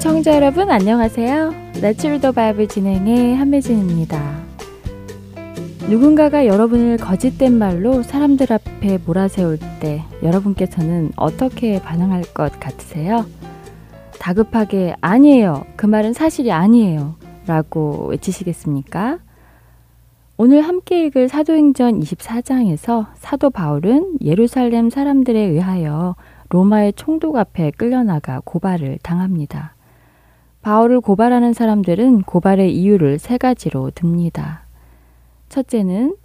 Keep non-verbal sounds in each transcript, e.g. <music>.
청자 여러분 안녕하세요. The Bible 진행의 한매진입니다. 누군가가 여러분을 거짓된 말로 사람들 앞에 몰아세울 때 여러분께서는 어떻게 반응할 것 같으세요? 다급하게 아니에요. 그 말은 사실이 아니에요. 라고 외치시겠습니까? 오늘 함께 읽을 사도행전 24장에서 사도 바울은 예루살렘 사람들에 의하여 로마의 총독 앞에 끌려나가 고발을 당합니다. 바울을 고발하는 사람들은 고발의 이유를 세 가지로 듭니다. 첫째는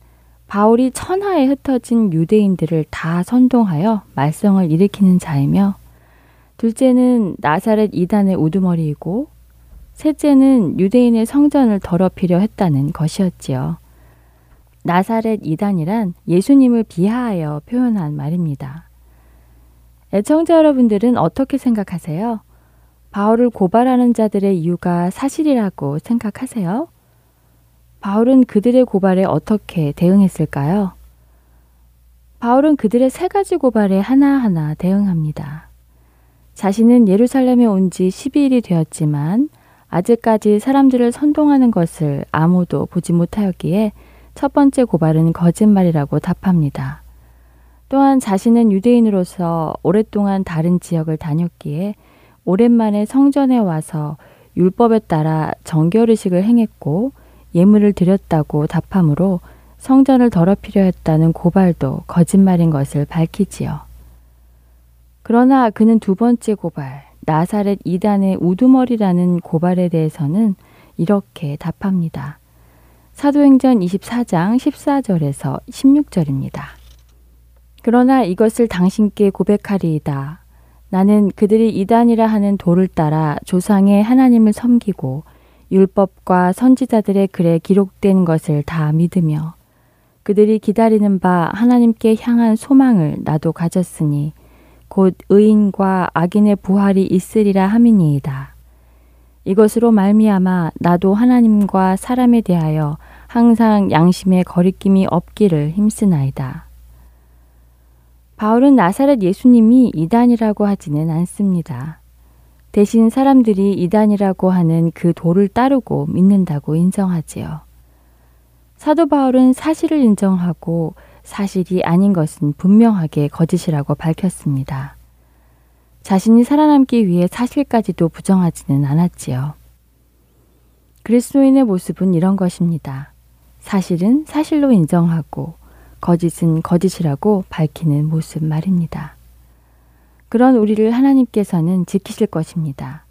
바울이 천하에 흩어진 유대인들을 다 선동하여 말썽을 일으키는 자이며 둘째는 나사렛 이단의 우두머리이고 셋째는 유대인의 성전을 더럽히려 했다는 것이었지요. 나사렛 이단이란 예수님을 비하하여 표현한 말입니다. 애청자 여러분들은 어떻게 생각하세요? 바울을 고발하는 자들의 이유가 사실이라고 생각하세요? 바울은 그들의 고발에 어떻게 대응했을까요? 바울은 그들의 세 가지 고발에 하나하나 대응합니다. 자신은 예루살렘에 온 지 12일이 되었지만 아직까지 사람들을 선동하는 것을 아무도 보지 못하였기에 첫 번째 고발은 거짓말이라고 답합니다. 또한 자신은 유대인으로서 오랫동안 다른 지역을 다녔기에 오랜만에 성전에 와서 율법에 따라 정결의식을 행했고 예물을 드렸다고 답함으로 성전을 더럽히려 했다는 고발도 거짓말인 것을 밝히지요. 그러나 그는 두 번째 고발, 나사렛 이단의 우두머리라는 고발에 대해서는 이렇게 답합니다. 사도행전 24장 14절에서 16절입니다. 그러나 이것을 당신께 고백하리이다. 나는 그들이 이단이라 하는 도를 따라 조상의 하나님을 섬기고 율법과 선지자들의 글에 기록된 것을 다 믿으며 그들이 기다리는 바 하나님께 향한 소망을 나도 가졌으니 곧 의인과 악인의 부활이 있으리라 함이니이다. 이것으로 말미암아 나도 하나님과 사람에 대하여 항상 양심의 거리낌이 없기를 힘쓰나이다. 바울은 나사렛 예수님이 이단이라고 하지는 않습니다. 대신 사람들이 이단이라고 하는 그 도를 따르고 믿는다고 인정하지요. 사도 바울은 사실을 인정하고 사실이 아닌 것은 분명하게 거짓이라고 밝혔습니다. 자신이 살아남기 위해 사실까지도 부정하지는 않았지요. 그리스도인의 모습은 이런 것입니다. 사실은 사실로 인정하고 거짓은 거짓이라고 밝히는 모습 말입니다. 그런 우리를 하나님께서는 지키실 것입니다.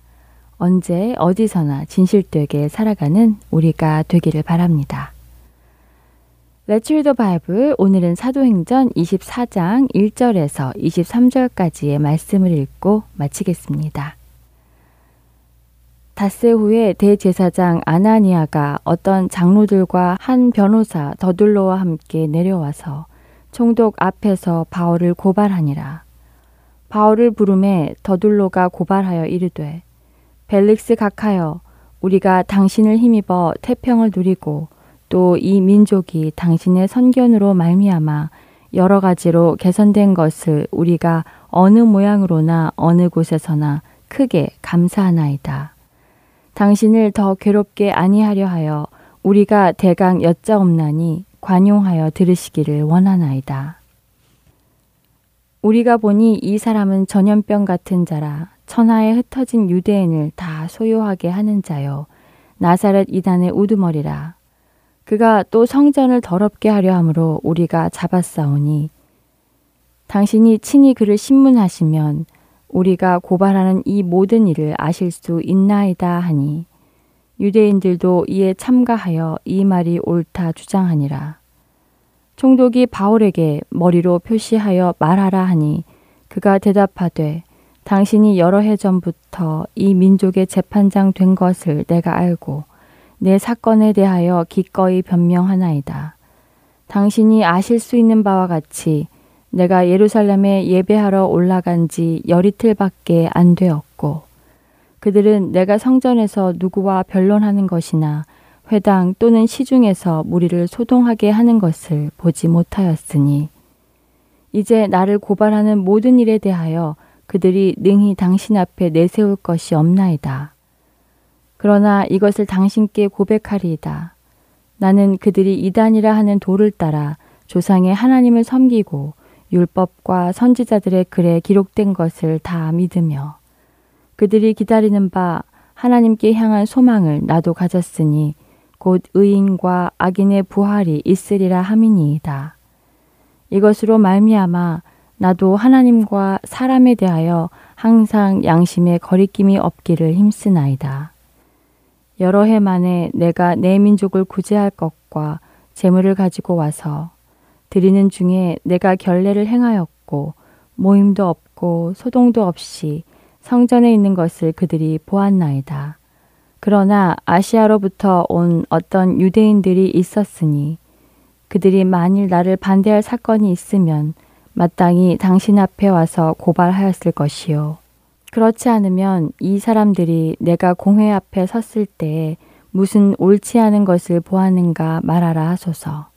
언제 어디서나 진실되게 살아가는 우리가 되기를 바랍니다. Let's read the Bible. 오늘은 사도행전 24장 1절에서 23절까지의 말씀을 읽고 마치겠습니다. 닷새 후에 대제사장 아나니아가 어떤 장로들과 한 변호사 더둘로와 함께 내려와서 총독 앞에서 바울을 고발하니라. 바울을 부름에 더둘로가 고발하여 이르되 벨릭스 각하여 우리가 당신을 힘입어 태평을 누리고 또 이 민족이 당신의 선견으로 말미암아 여러 가지로 개선된 것을 우리가 어느 모양으로나 어느 곳에서나 크게 감사하나이다. 당신을 더 괴롭게 아니하려 하여 우리가 대강 여짜옵나니 관용하여 들으시기를 원하나이다. 우리가 보니 이 사람은 전염병 같은 자라 천하에 흩어진 유대인을 다 소요하게 하는 자요. 나사렛 이단의 우두머리라. 그가 또 성전을 더럽게 하려 함으로 우리가 잡았사오니 당신이 친히 그를 신문하시면 우리가 고발하는 이 모든 일을 아실 수 있나이다 하니 유대인들도 이에 참가하여 이 말이 옳다 주장하니라. 총독이 바울에게 머리로 표시하여 말하라 하니 그가 대답하되 당신이 여러 해 전부터 이 민족의 재판장 된 것을 내가 알고 내 사건에 대하여 기꺼이 변명하나이다. 당신이 아실 수 있는 바와 같이 내가 예루살렘에 예배하러 올라간 지 열이틀밖에 안 되었고 그들은 내가 성전에서 누구와 변론하는 것이나 회당 또는 시중에서 무리를 소동하게 하는 것을 보지 못하였으니 이제 나를 고발하는 모든 일에 대하여 그들이 능히 당신 앞에 내세울 것이 없나이다. 그러나 이것을 당신께 고백하리이다. 나는 그들이 이단이라 하는 도를 따라 조상의 하나님을 섬기고 율법과 선지자들의 글에 기록된 것을 다 믿으며 그들이 기다리는 바 하나님께 향한 소망을 나도 가졌으니 곧 의인과 악인의 부활이 있으리라 함이니이다. 이것으로 말미암아 나도 하나님과 사람에 대하여 항상 양심의 거리낌이 없기를 힘쓰나이다. 여러 해 만에 내가 내 민족을 구제할 것과 재물을 가지고 와서 드리는 중에 내가 결례를 행하였고 모임도 없고 소동도 없이 성전에 있는 것을 그들이 보았나이다. 그러나 아시아로부터 온 어떤 유대인들이 있었으니 그들이 만일 나를 반대할 사건이 있으면 마땅히 당신 앞에 와서 고발하였을 것이요. 그렇지 않으면 이 사람들이 내가 공회 앞에 섰을 때 무슨 옳지 않은 것을 보았는가 말하라 하소서.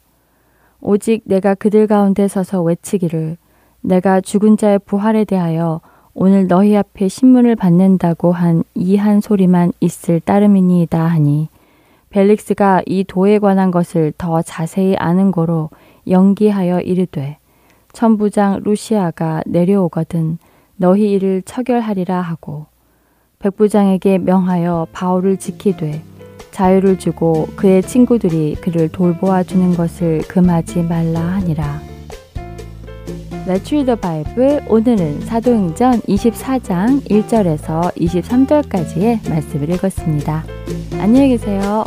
오직 내가 그들 가운데 서서 외치기를 내가 죽은 자의 부활에 대하여 오늘 너희 앞에 신문을 받는다고 한 이 한 소리만 있을 따름이니이다 하니 벨릭스가 이 도에 관한 것을 더 자세히 아는 거로 연기하여 이르되 천부장 루시아가 내려오거든 너희 이를 처결하리라 하고 백부장에게 명하여 바울을 지키되 자유를 주고 그의 친구들이 그를 돌보아 주는 것을 금하지 말라 하니라. Let's read the Bible. 오늘은 사도행전 24장 1절에서 23절까지의 말씀을 읽었습니다. 안녕히 계세요.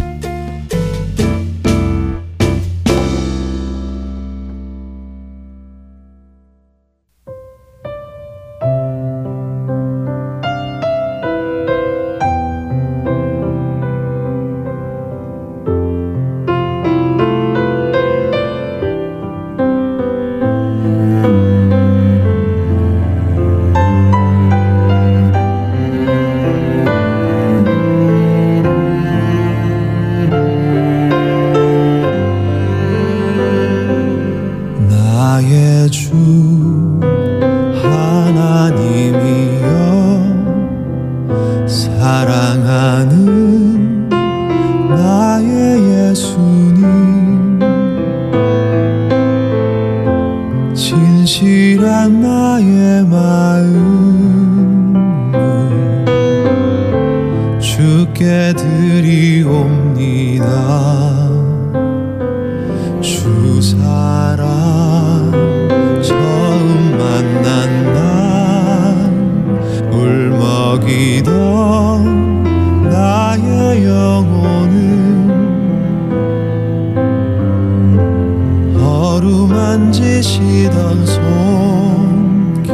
만지시던 손길.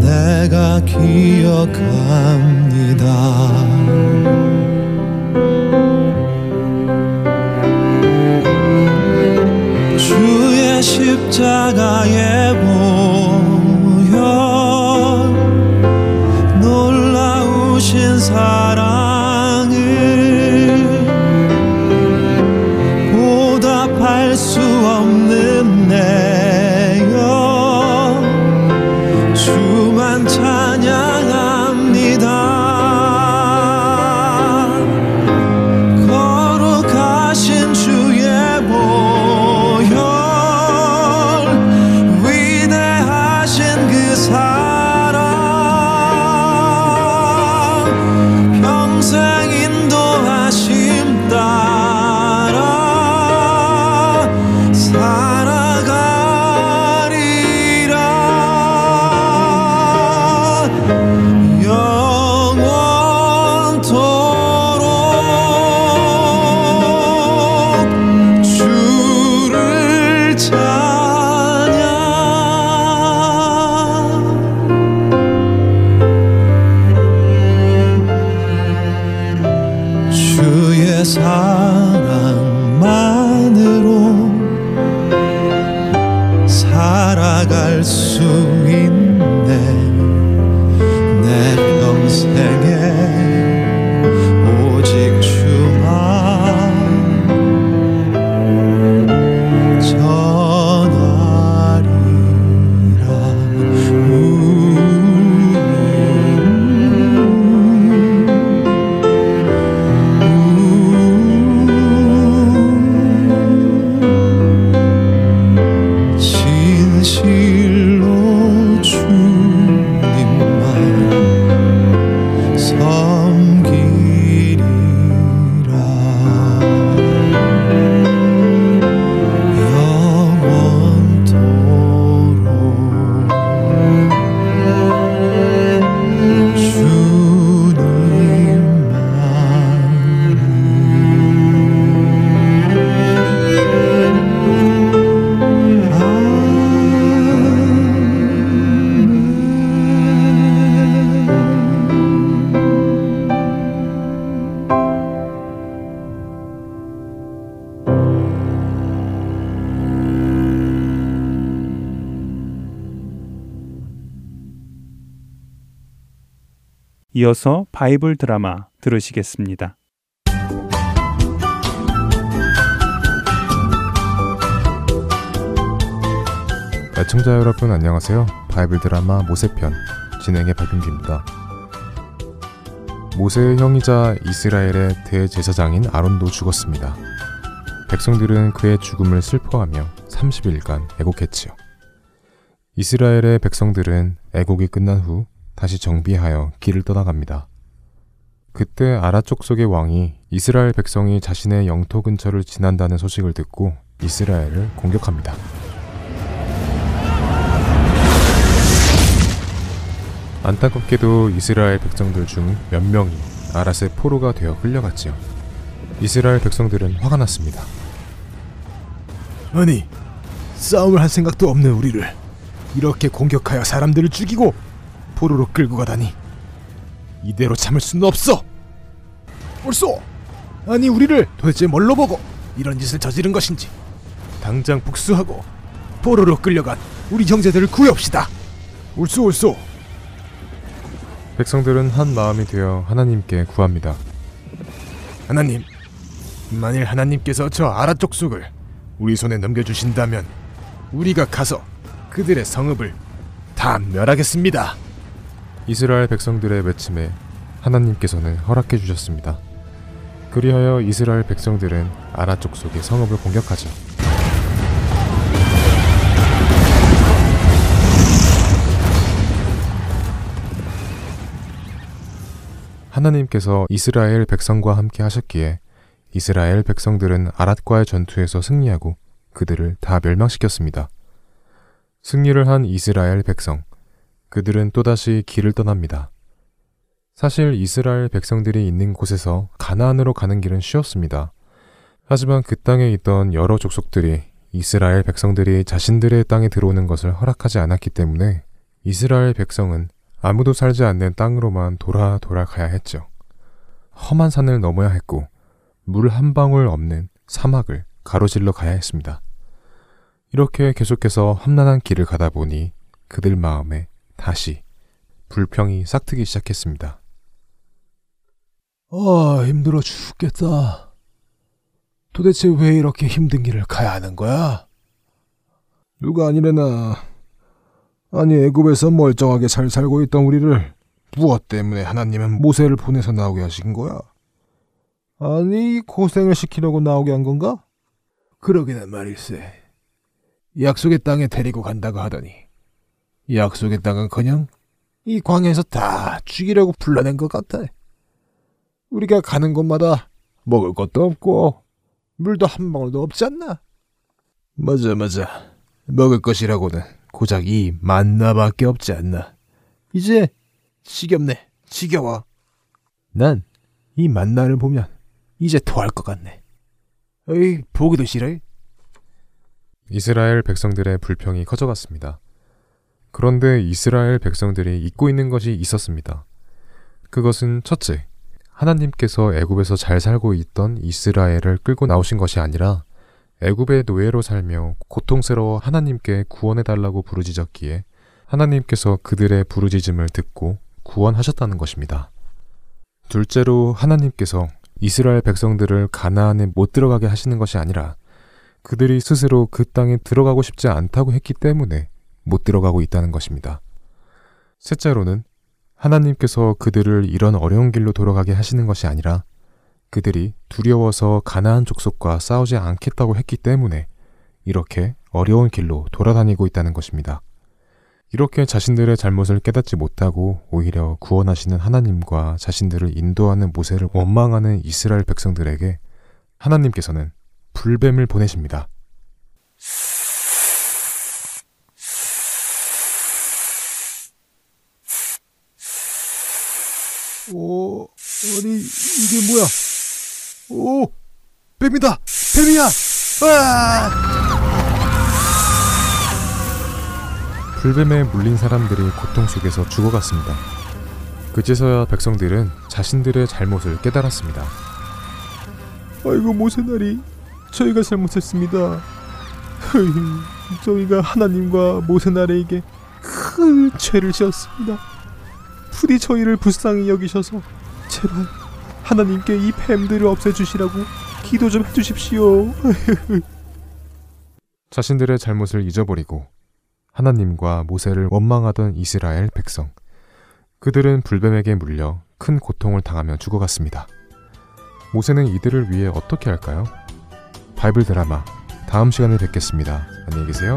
내가 기억합니다. 주의 십자가에 보 이어서 바이블 드라마 들으시겠습니다. 애청자 여러분 안녕하세요. 바이블 드라마 모세편 진행의 박윤기입니다. 모세의 형이자 이스라엘의 대제사장인 아론도 죽었습니다. 백성들은 그의 죽음을 슬퍼하며 30일간 애곡했지요. 이스라엘의 백성들은 애곡이 끝난 후 다시 정비하여 길을 떠나갑니다. 그때 아라 족속의 왕이 이스라엘 백성이 자신의 영토 근처를 지난다는 소식을 듣고 이스라엘을 공격합니다. 안타깝게도 이스라엘 백성들 중 몇 명이 아랏의 포로가 되어 끌려갔지요. 이스라엘 백성들은 화가 났습니다. 아니, 싸움을 할 생각도 없는 우리를 이렇게 공격하여 사람들을 죽이고 포로로 끌고 가다니 이대로 참을 수는 없어. 옳소. 아니 우리를 도대체 뭘로 보고 이런 짓을 저지른 것인지 당장 복수하고 포로로 끌려간 우리 형제들을 구해옵시다. 옳소 옳소. 백성들은 한 마음이 되어 하나님께 구합니다. 하나님, 만일 하나님께서 저 아라 족속을 우리 손에 넘겨주신다면 우리가 가서 그들의 성읍을 다 멸하겠습니다. 이스라엘 백성들의 외침에 하나님께서는 허락해 주셨습니다. 그리하여 이스라엘 백성들은 아라 족속의 성읍을 공격하죠. 하나님께서 이스라엘 백성과 함께 하셨기에 이스라엘 백성들은 아랏과의 전투에서 승리하고 그들을 다 멸망시켰습니다. 승리를 한 이스라엘 백성, 그들은 또다시 길을 떠납니다. 사실 이스라엘 백성들이 있는 곳에서 가나안으로 가는 길은 쉬웠습니다. 하지만 그 땅에 있던 여러 족속들이 이스라엘 백성들이 자신들의 땅에 들어오는 것을 허락하지 않았기 때문에 이스라엘 백성은 아무도 살지 않는 땅으로만 돌아 돌아 가야 했죠. 험한 산을 넘어야 했고 물 한 방울 없는 사막을 가로질러 가야 했습니다. 이렇게 계속해서 험난한 길을 가다 보니 그들 마음에 다시 불평이 싹트기 시작했습니다. 아, 힘들어 죽겠다. 도대체 왜 이렇게 힘든 길을 가야 하는 거야? 누가 아니래나. 아니, 애굽에서 멀쩡하게 잘 살고 있던 우리를 무엇 때문에 하나님은 모세를 보내서 나오게 하신 거야? 아니, 고생을 시키려고 나오게 한 건가? 그러기는 말일세. 약속의 땅에 데리고 간다고 하더니 약속의 땅은 그냥 이 광야에서 다 죽이려고 불러낸 것 같아. 우리가 가는 곳마다 먹을 것도 없고 물도 한 방울도 없지 않나? 맞아 맞아. 먹을 것이라고는 고작 이 만나밖에 없지 않나. 이제 지겹네. 지겨워. 난 이 만나를 보면 이제 토할 것 같네. 어이 보기도 싫어. 이스라엘 백성들의 불평이 커져갔습니다. 그런데 이스라엘 백성들이 잊고 있는 것이 있었습니다. 그것은 첫째, 하나님께서 애굽에서 잘 살고 있던 이스라엘을 끌고 나오신 것이 아니라 애굽의 노예로 살며 고통스러워 하나님께 구원해 달라고 부르짖었기에 하나님께서 그들의 부르짖음을 듣고 구원하셨다는 것입니다. 둘째로 하나님께서 이스라엘 백성들을 가나안에 못 들어가게 하시는 것이 아니라 그들이 스스로 그 땅에 들어가고 싶지 않다고 했기 때문에 못 들어가고 있다는 것입니다. 셋째로는 하나님께서 그들을 이런 어려운 길로 돌아가게 하시는 것이 아니라 그들이 두려워서 가나안 족속과 싸우지 않겠다고 했기 때문에 이렇게 어려운 길로 돌아다니고 있다는 것입니다. 이렇게 자신들의 잘못을 깨닫지 못하고 오히려 구원하시는 하나님과 자신들을 인도하는 모세를 원망하는 이스라엘 백성들에게 하나님께서는 불뱀을 보내십니다. 오, 아니 이게 뭐야? 오, 뱀이다! 뱀이야! 아! 불뱀에 물린 사람들이 고통 속에서 죽어갔습니다. 그제서야 백성들은 자신들의 잘못을 깨달았습니다. 아이고 모세나리, 저희가 잘못했습니다. 저희가 하나님과 모세나리에게 큰 죄를 지었습니다. 부디 저희를 불쌍히 여기셔서 제발 하나님께 이 뱀들을 없애주시라고 기도 좀 해주십시오. <laughs> 자신들의 잘못을 잊어버리고 하나님과 모세를 원망하던 이스라엘 백성. 그들은 불뱀에게 물려 큰 고통을 당하며 죽어갔습니다. 모세는 이들을 위해 어떻게 할까요? 바이블 드라마 다음 시간에 뵙겠습니다. 안녕히 계세요.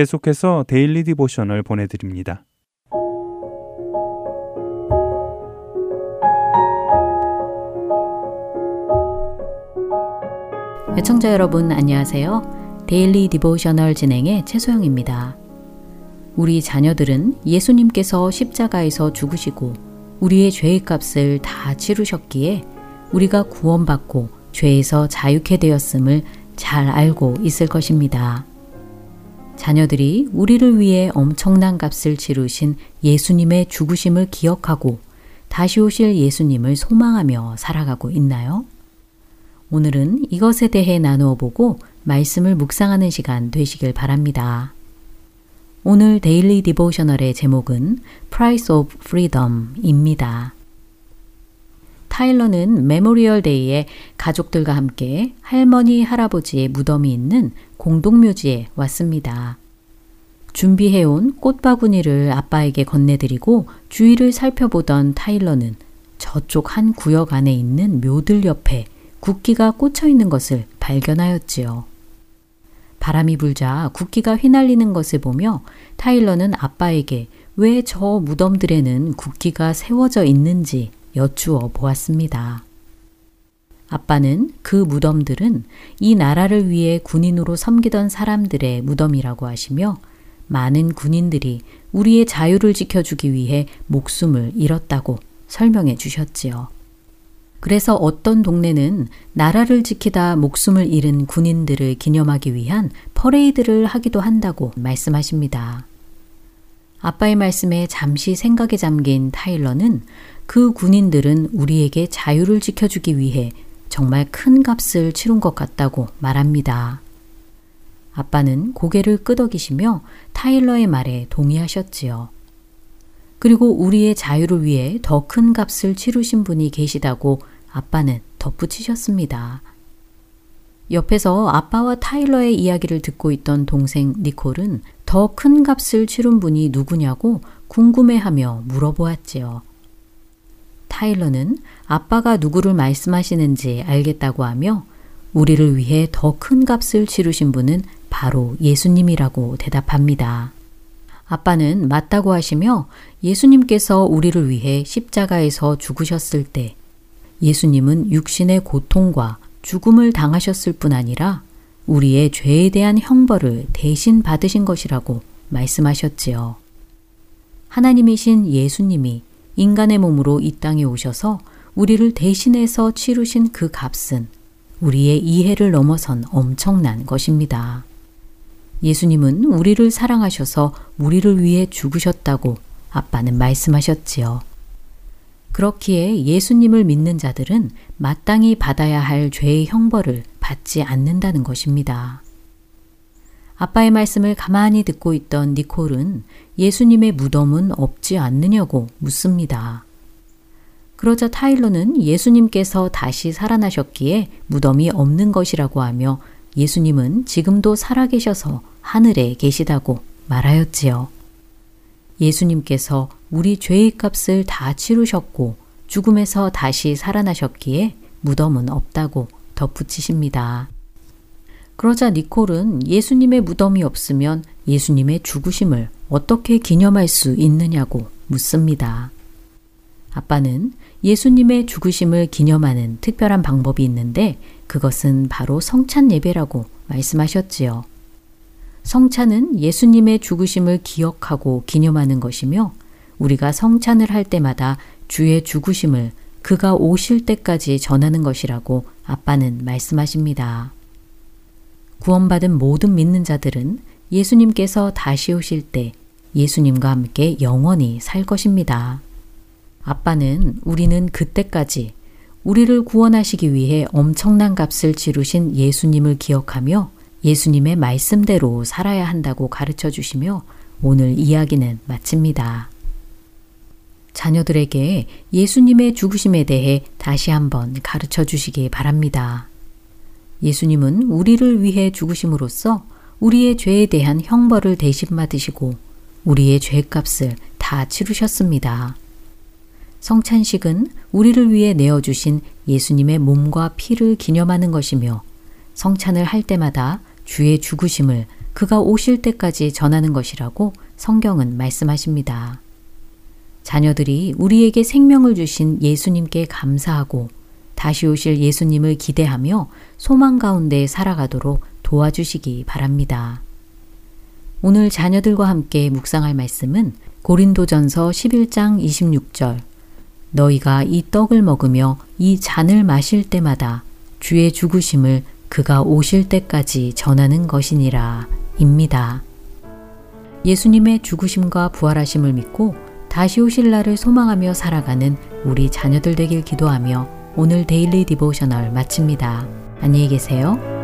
계속해서 Daily Devotional 보내드립니다. 애청자 여러분 안녕하세요. Daily Devotional 진행의 최소영입니다. 우리 자녀들은 예수님께서 십자가에서 죽으시고 우리의 죄의 값을 다 치르셨기에 우리가 구원받고 죄에서 자유케 되었음을 잘 알고 있을 것입니다. 자녀들이 우리를 위해 엄청난 값을 치르신 예수님의 죽으심을 기억하고 다시 오실 예수님을 소망하며 살아가고 있나요? 오늘은 이것에 대해 나누어 보고 말씀을 묵상하는 시간 되시길 바랍니다. 오늘 데일리 디보셔널의 제목은 Price of Freedom입니다. 타일러는 Memorial Day에 가족들과 함께 할머니, 할아버지의 무덤이 있는 공동묘지에 왔습니다. 준비해온 꽃바구니를 아빠에게 건네드리고 주위를 살펴보던 타일러는 저쪽 한 구역 안에 있는 묘들 옆에 국기가 꽂혀 있는 것을 발견하였지요. 바람이 불자 국기가 휘날리는 것을 보며 타일러는 아빠에게 왜 저 무덤들에는 국기가 세워져 있는지 여쭈어 보았습니다. 아빠는 그 무덤들은 이 나라를 위해 군인으로 섬기던 사람들의 무덤이라고 하시며 많은 군인들이 우리의 자유를 지켜주기 위해 목숨을 잃었다고 설명해 주셨지요. 그래서 어떤 동네는 나라를 지키다 목숨을 잃은 군인들을 기념하기 위한 퍼레이드를 하기도 한다고 말씀하십니다. 아빠의 말씀에 잠시 생각에 잠긴 타일러는 그 군인들은 우리에게 자유를 지켜주기 위해 정말 큰 값을 치른 것 같다고 말합니다. 아빠는 고개를 끄덕이시며 타일러의 말에 동의하셨지요. 그리고 우리의 자유를 위해 더 큰 값을 치르신 분이 계시다고 아빠는 덧붙이셨습니다. 옆에서 아빠와 타일러의 이야기를 듣고 있던 동생 니콜은 더 큰 값을 치른 분이 누구냐고 궁금해하며 물어보았지요. 타일러는 아빠가 누구를 말씀하시는지 알겠다고 하며 우리를 위해 더 큰 값을 치르신 분은 바로 예수님이라고 대답합니다. 아빠는 맞다고 하시며 예수님께서 우리를 위해 십자가에서 죽으셨을 때 예수님은 육신의 고통과 죽음을 당하셨을 뿐 아니라 우리의 죄에 대한 형벌을 대신 받으신 것이라고 말씀하셨지요. 하나님이신 예수님이 인간의 몸으로 이 땅에 오셔서 우리를 대신해서 치르신 그 값은 우리의 이해를 넘어선 엄청난 것입니다. 예수님은 우리를 사랑하셔서 우리를 위해 죽으셨다고 아빠는 말씀하셨지요. 그렇기에 예수님을 믿는 자들은 마땅히 받아야 할 죄의 형벌을 받지 않는다는 것입니다. 아빠의 말씀을 가만히 듣고 있던 니콜은 예수님의 무덤은 없지 않느냐고 묻습니다. 그러자 타일러는 예수님께서 다시 살아나셨기에 무덤이 없는 것이라고 하며 예수님은 지금도 살아계셔서 하늘에 계시다고 말하였지요. 예수님께서 우리 죄의 값을 다 치르셨고 죽음에서 다시 살아나셨기에 무덤은 없다고 덧붙이십니다. 그러자 니콜은 예수님의 무덤이 없으면 예수님의 죽으심을 어떻게 기념할 수 있느냐고 묻습니다. 아빠는 예수님의 죽으심을 기념하는 특별한 방법이 있는데 그것은 바로 성찬 예배라고 말씀하셨지요. 성찬은 예수님의 죽으심을 기억하고 기념하는 것이며 우리가 성찬을 할 때마다 주의 죽으심을 그가 오실 때까지 전하는 것이라고 아빠는 말씀하십니다. 구원받은 모든 믿는 자들은 예수님께서 다시 오실 때 예수님과 함께 영원히 살 것입니다. 아빠는 우리는 그때까지 우리를 구원하시기 위해 엄청난 값을 치르신 예수님을 기억하며 예수님의 말씀대로 살아야 한다고 가르쳐 주시며 오늘 이야기는 마칩니다. 자녀들에게 예수님의 죽으심에 대해 다시 한번 가르쳐 주시기 바랍니다. 예수님은 우리를 위해 죽으심으로써 우리의 죄에 대한 형벌을 대신 받으시고 우리의 죄값을 다 치르셨습니다. 성찬식은 우리를 위해 내어주신 예수님의 몸과 피를 기념하는 것이며 성찬을 할 때마다 주의 죽으심을 그가 오실 때까지 전하는 것이라고 성경은 말씀하십니다. 자녀들이 우리에게 생명을 주신 예수님께 감사하고 다시 오실 예수님을 기대하며 소망 가운데 살아가도록 도와주시기 바랍니다. 오늘 자녀들과 함께 묵상할 말씀은 고린도전서 11장 26절 너희가 이 떡을 먹으며 이 잔을 마실 때마다 주의 죽으심을 그가 오실 때까지 전하는 것이니라 입니다. 예수님의 죽으심과 부활하심을 믿고 다시 오실 날을 소망하며 살아가는 우리 자녀들 되길 기도하며 오늘 Daily Devotional 마칩니다. 안녕히 계세요.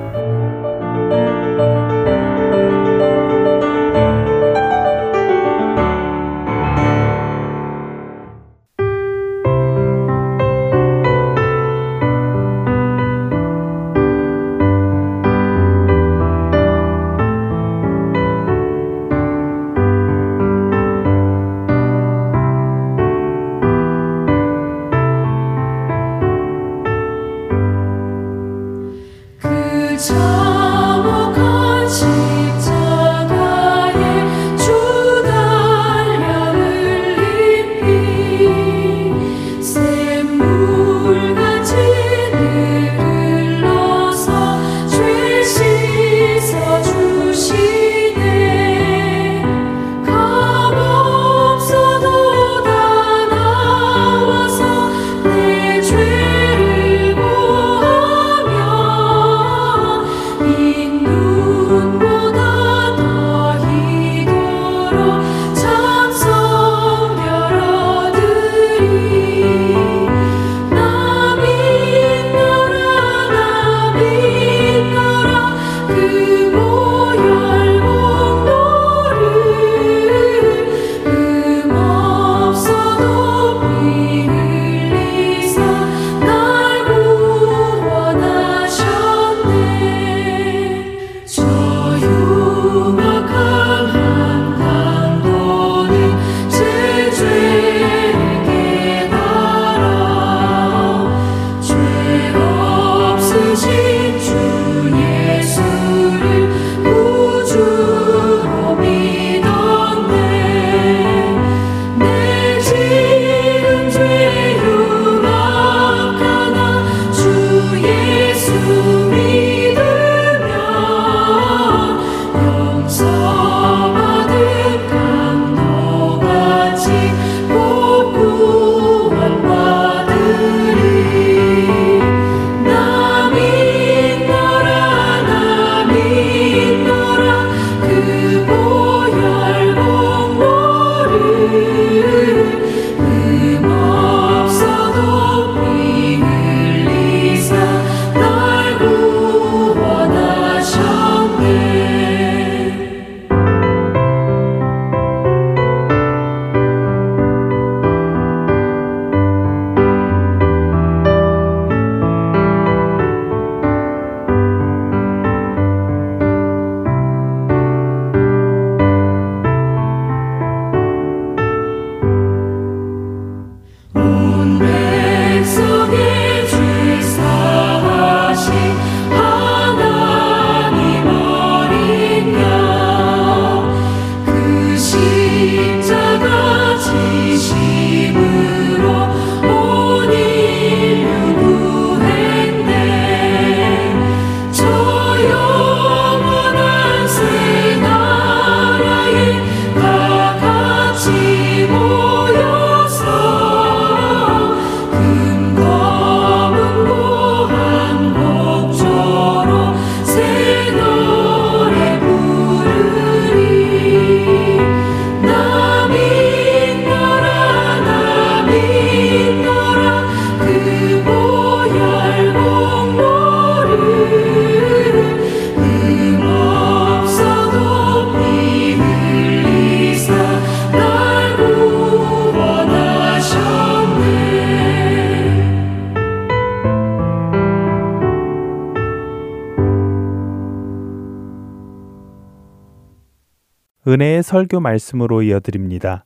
은혜의 설교 말씀으로 이어드립니다.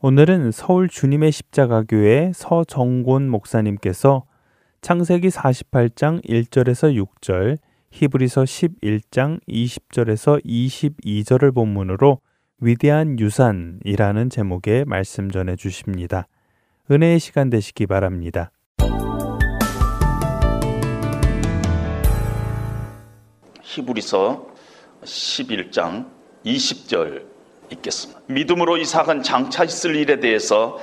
오늘은 서울 주님의 십자가교회 서정곤 목사님께서 창세기 48장 1절에서 6절, 히브리서 11장 20절에서 22절을 본문으로 위대한 유산이라는 제목의 말씀 전해 주십니다. 은혜의 시간 되시기 바랍니다. 히브리서 11장 20절 읽겠습니다. 믿음으로 이삭은 장차 있을 일에 대해서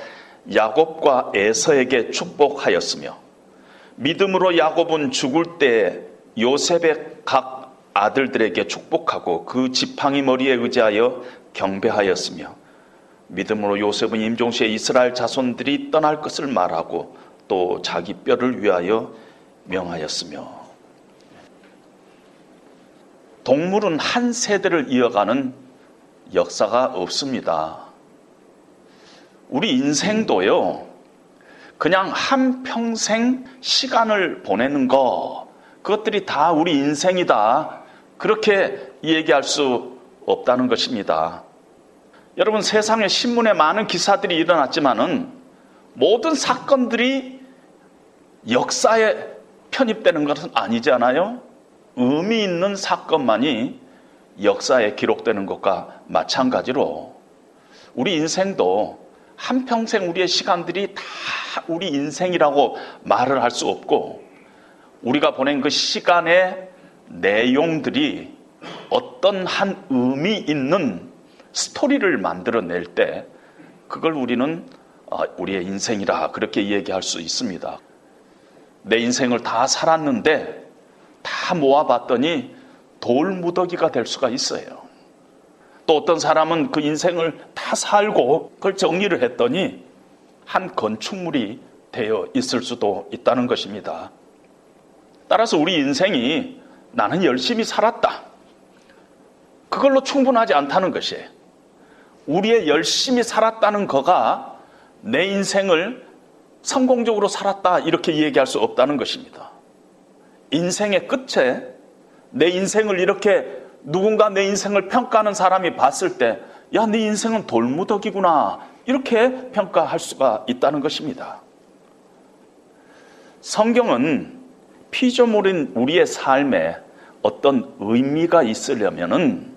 야곱과 에서에게 축복하였으며 믿음으로 야곱은 죽을 때 요셉의 각 아들들에게 축복하고 그 지팡이 머리에 의지하여 경배하였으며 믿음으로 요셉은 임종시에 이스라엘 자손들이 떠날 것을 말하고 또 자기 뼈를 위하여 명하였으며 동물은 한 세대를 이어가는 역사가 없습니다. 우리 인생도요, 그냥 한 평생 시간을 보내는 거, 그것들이 다 우리 인생이다. 그렇게 얘기할 수 없다는 것입니다. 여러분, 세상에 신문에 많은 기사들이 일어났지만은 모든 사건들이 역사에 편입되는 것은 아니잖아요. 의미 있는 사건만이 역사에 기록되는 것과 마찬가지로 우리 인생도 한평생 우리의 시간들이 다 우리 인생이라고 말을 할 수 없고 우리가 보낸 그 시간의 내용들이 어떤 한 의미 있는 스토리를 만들어낼 때 그걸 우리는 어, 우리의 인생이라 그렇게 얘기할 수 있습니다. 내 인생을 다 살았는데 다 모아봤더니 돌무더기가 될 수가 있어요. 또 어떤 사람은 그 인생을 다 살고 그걸 정리를 했더니 한 건축물이 되어 있을 수도 있다는 것입니다. 따라서 우리 인생이 나는 열심히 살았다. 그걸로 충분하지 않다는 것이에요. 우리의 열심히 살았다는 거가 내 인생을 성공적으로 살았다 이렇게 얘기할 수 없다는 것입니다. 인생의 끝에 내 인생을 이렇게 누군가 내 인생을 평가하는 사람이 봤을 때, 야, 네 인생은 돌무더기구나. 이렇게 평가할 수가 있다는 것입니다. 성경은 피조물인 우리의 삶에 어떤 의미가 있으려면은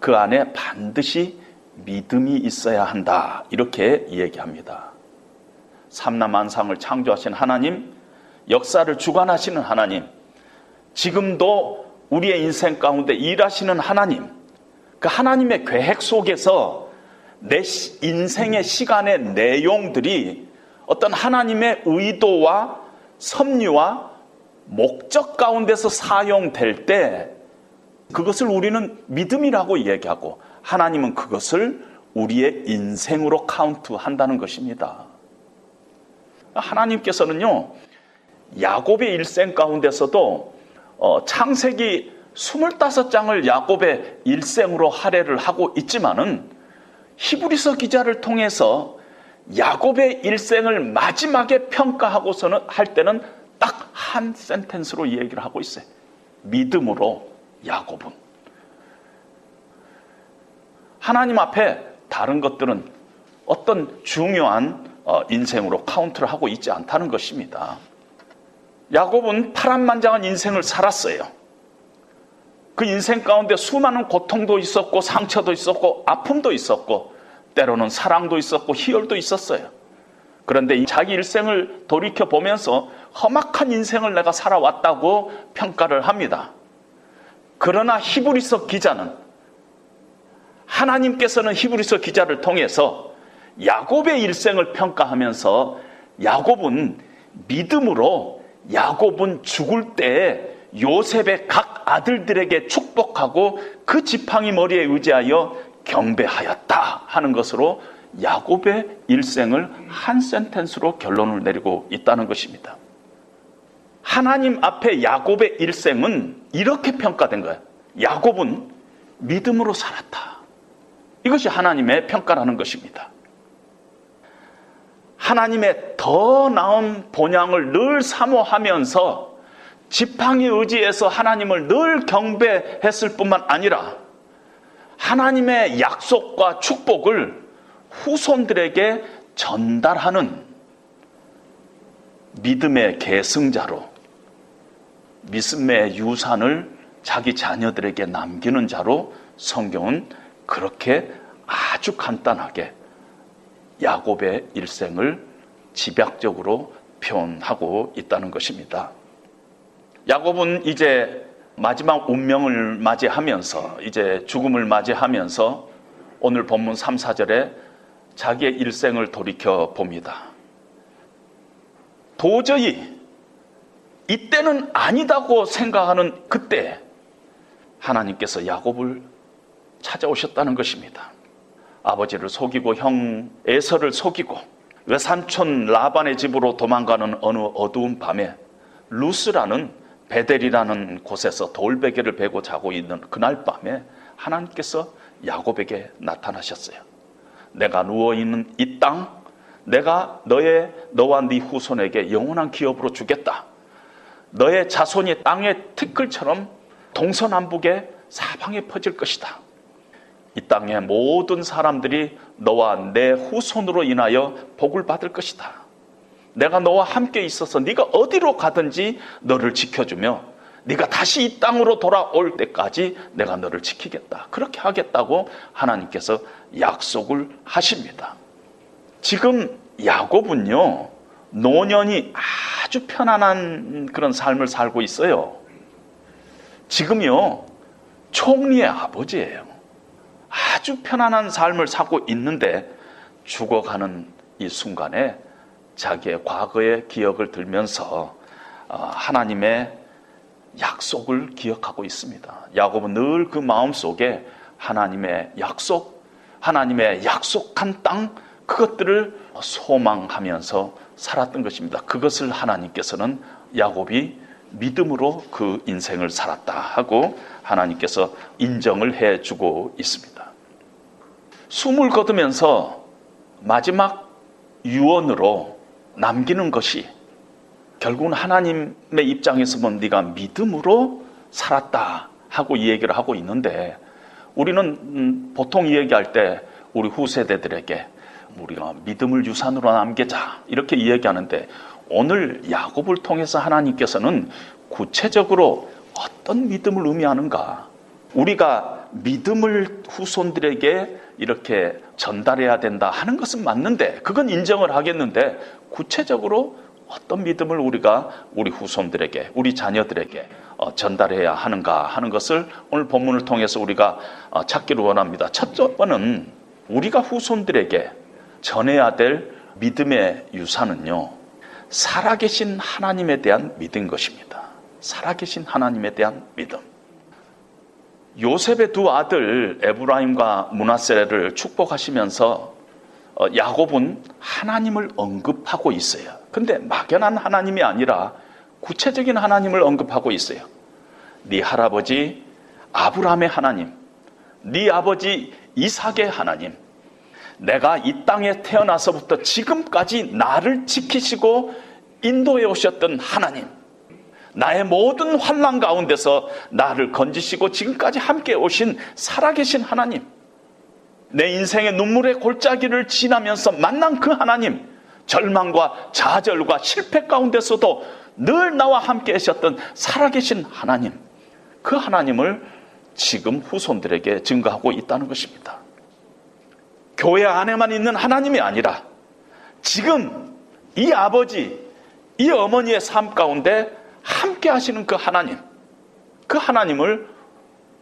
그 안에 반드시 믿음이 있어야 한다. 이렇게 얘기합니다. 삼남한상을 창조하신 하나님, 역사를 주관하시는 하나님, 지금도 우리의 인생 가운데 일하시는 하나님, 그 하나님의 계획 속에서 내 인생의 시간의 내용들이 어떤 하나님의 의도와 섭리와 목적 가운데서 사용될 때 그것을 우리는 믿음이라고 얘기하고 하나님은 그것을 우리의 인생으로 카운트한다는 것입니다. 하나님께서는요, 야곱의 일생 가운데서도 어, 창세기 25장을 야곱의 일생으로 할애를 하고 있지만은 히브리서 기자를 통해서 야곱의 일생을 마지막에 평가하고서는 할 때는 딱 한 센텐스로 얘기를 하고 있어요. 믿음으로 야곱은 하나님 앞에 다른 것들은 어떤 중요한 어, 인생으로 카운트를 하고 있지 않다는 것입니다. 야곱은 파란만장한 인생을 살았어요. 그 인생 가운데 수많은 고통도 있었고 상처도 있었고 아픔도 있었고 때로는 사랑도 있었고 희열도 있었어요. 그런데 자기 일생을 돌이켜 보면서 험악한 인생을 내가 살아왔다고 평가를 합니다. 그러나 히브리서 기자는 하나님께서는 히브리서 기자를 통해서 야곱의 일생을 평가하면서 야곱은 믿음으로 야곱은 죽을 때 요셉의 각 아들들에게 축복하고 그 지팡이 머리에 의지하여 경배하였다 하는 것으로 야곱의 일생을 한 센텐스로 결론을 내리고 있다는 것입니다. 하나님 앞에 야곱의 일생은 이렇게 평가된 거예요. 야곱은 믿음으로 살았다. 이것이 하나님의 평가라는 것입니다. 하나님의 더 나은 본향을 늘 사모하면서 지팡이 의지에서 하나님을 늘 경배했을 뿐만 아니라 하나님의 약속과 축복을 후손들에게 전달하는 믿음의 계승자로 믿음의 유산을 자기 자녀들에게 남기는 자로 성경은 그렇게 아주 간단하게 야곱의 일생을 집약적으로 표현하고 있다는 것입니다. 야곱은 이제 마지막 운명을 맞이하면서 이제 죽음을 맞이하면서 오늘 본문 3, 4절에 자기의 일생을 돌이켜 봅니다. 도저히 이때는 아니다고 생각하는 그때 하나님께서 야곱을 찾아오셨다는 것입니다. 아버지를 속이고 형 에서를 속이고 외삼촌 라반의 집으로 도망가는 어느 어두운 밤에 루스라는 베델이라는 곳에서 돌베개를 베고 자고 있는 그날 밤에 하나님께서 야곱에게 나타나셨어요. 내가 누워 있는 이 땅, 내가 너의 너와 네 후손에게 영원한 기업으로 주겠다. 너의 자손이 땅의 티끌처럼 동서남북에 사방에 퍼질 것이다. 이 땅의 모든 사람들이 너와 내 후손으로 인하여 복을 받을 것이다. 내가 너와 함께 있어서 네가 어디로 가든지 너를 지켜주며 네가 다시 이 땅으로 돌아올 때까지 내가 너를 지키겠다. 그렇게 하겠다고 하나님께서 약속을 하십니다. 지금 야곱은요, 노년이 아주 편안한 그런 삶을 살고 있어요. 지금요, 총리의 아버지예요. 아주 편안한 삶을 살고 있는데 죽어가는 이 순간에 자기의 과거의 기억을 들면서 어, 하나님의 약속을 기억하고 있습니다. 야곱은 늘 그 마음 속에 하나님의 약속, 하나님의 약속한 땅, 그것들을 소망하면서 살았던 것입니다. 그것을 하나님께서는 야곱이 믿음으로 그 인생을 살았다 하고 하나님께서 인정을 해 주고 있습니다. 숨을 거두면서 마지막 유언으로 남기는 것이 결국은 하나님의 입장에서 보면 네가 믿음으로 살았다 하고 이 얘기를 하고 있는데 우리는 음, 보통 이 얘기할 때 우리 후세대들에게 우리가 믿음을 유산으로 남기자 이렇게 이야기하는데 오늘 야곱을 통해서 하나님께서는 구체적으로 어떤 믿음을 의미하는가? 우리가 믿음을 후손들에게 이렇게 전달해야 된다 하는 것은 맞는데 그건 인정을 하겠는데 구체적으로 어떤 믿음을 우리가 우리 후손들에게 우리 자녀들에게 어, 전달해야 하는가 하는 것을 오늘 본문을 통해서 우리가 어, 찾기를 원합니다. 첫 번은 우리가 후손들에게 전해야 될 믿음의 유산은요. 살아계신 하나님에 대한 믿음 것입니다. 살아계신 하나님에 대한 믿음. 요셉의 두 아들 에브라임과 문하세를 축복하시면서 어, 야곱은 하나님을 언급하고 있어요. 근데 막연한 하나님이 아니라 구체적인 하나님을 언급하고 있어요. 네 할아버지 아브라함의 하나님, 네 아버지 이삭의 하나님, 내가 이 땅에 태어나서부터 지금까지 나를 지키시고 인도해 오셨던 하나님, 나의 모든 환란 가운데서 나를 건지시고 지금까지 함께 오신 살아계신 하나님, 내 인생의 눈물의 골짜기를 지나면서 만난 그 하나님, 절망과 좌절과 실패 가운데서도 늘 나와 함께 하셨던 살아계신 하나님, 그 하나님을 지금 후손들에게 증거하고 있다는 것입니다. 교회 안에만 있는 하나님이 아니라 지금 이 아버지, 이 어머니의 삶 가운데 함께 하시는 그 하나님, 그 하나님을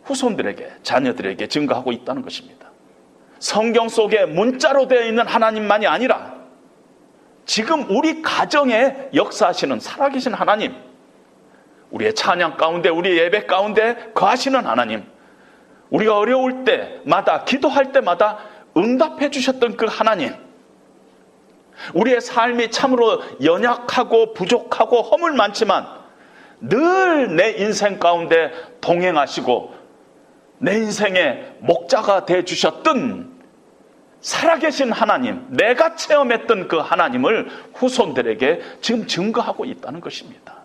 후손들에게, 자녀들에게 증거하고 있다는 것입니다. 성경 속에 문자로 되어 있는 하나님만이 아니라 지금 우리 가정에 역사하시는 살아계신 하나님, 우리의 찬양 가운데, 우리 예배 가운데 거하시는 하나님, 우리가 어려울 때마다, 기도할 때마다 응답해 주셨던 그 하나님, 우리의 삶이 참으로 연약하고 부족하고 허물 많지만 늘 내 인생 가운데 동행하시고 내 인생의 목자가 돼 주셨던 살아계신 하나님, 내가 체험했던 그 하나님을 후손들에게 지금 증거하고 있다는 것입니다.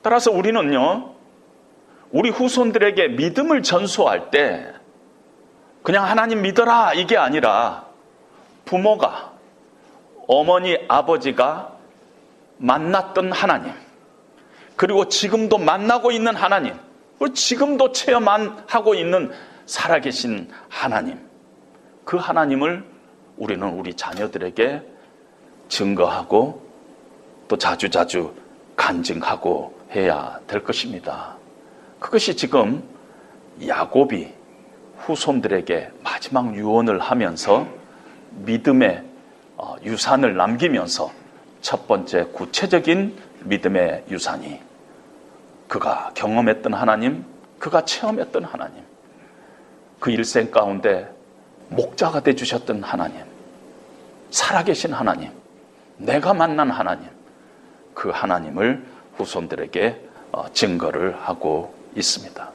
따라서 우리는요, 우리 후손들에게 믿음을 전수할 때 그냥 하나님 믿어라 이게 아니라 부모가 어머니 아버지가 만났던 하나님 그리고 지금도 만나고 있는 하나님 지금도 체험하고 있는 살아계신 하나님 그 하나님을 우리는 우리 자녀들에게 증거하고 또 자주자주 간증하고 해야 될 것입니다. 그것이 지금 야곱이 후손들에게 마지막 유언을 하면서 믿음의 어, 유산을 남기면서 첫 번째 구체적인 믿음의 유산이 그가 경험했던 하나님, 그가 체험했던 하나님, 그 일생 가운데 목자가 돼 주셨던 하나님, 살아계신 하나님, 내가 만난 하나님, 그 하나님을 후손들에게 어, 증거를 하고 있습니다.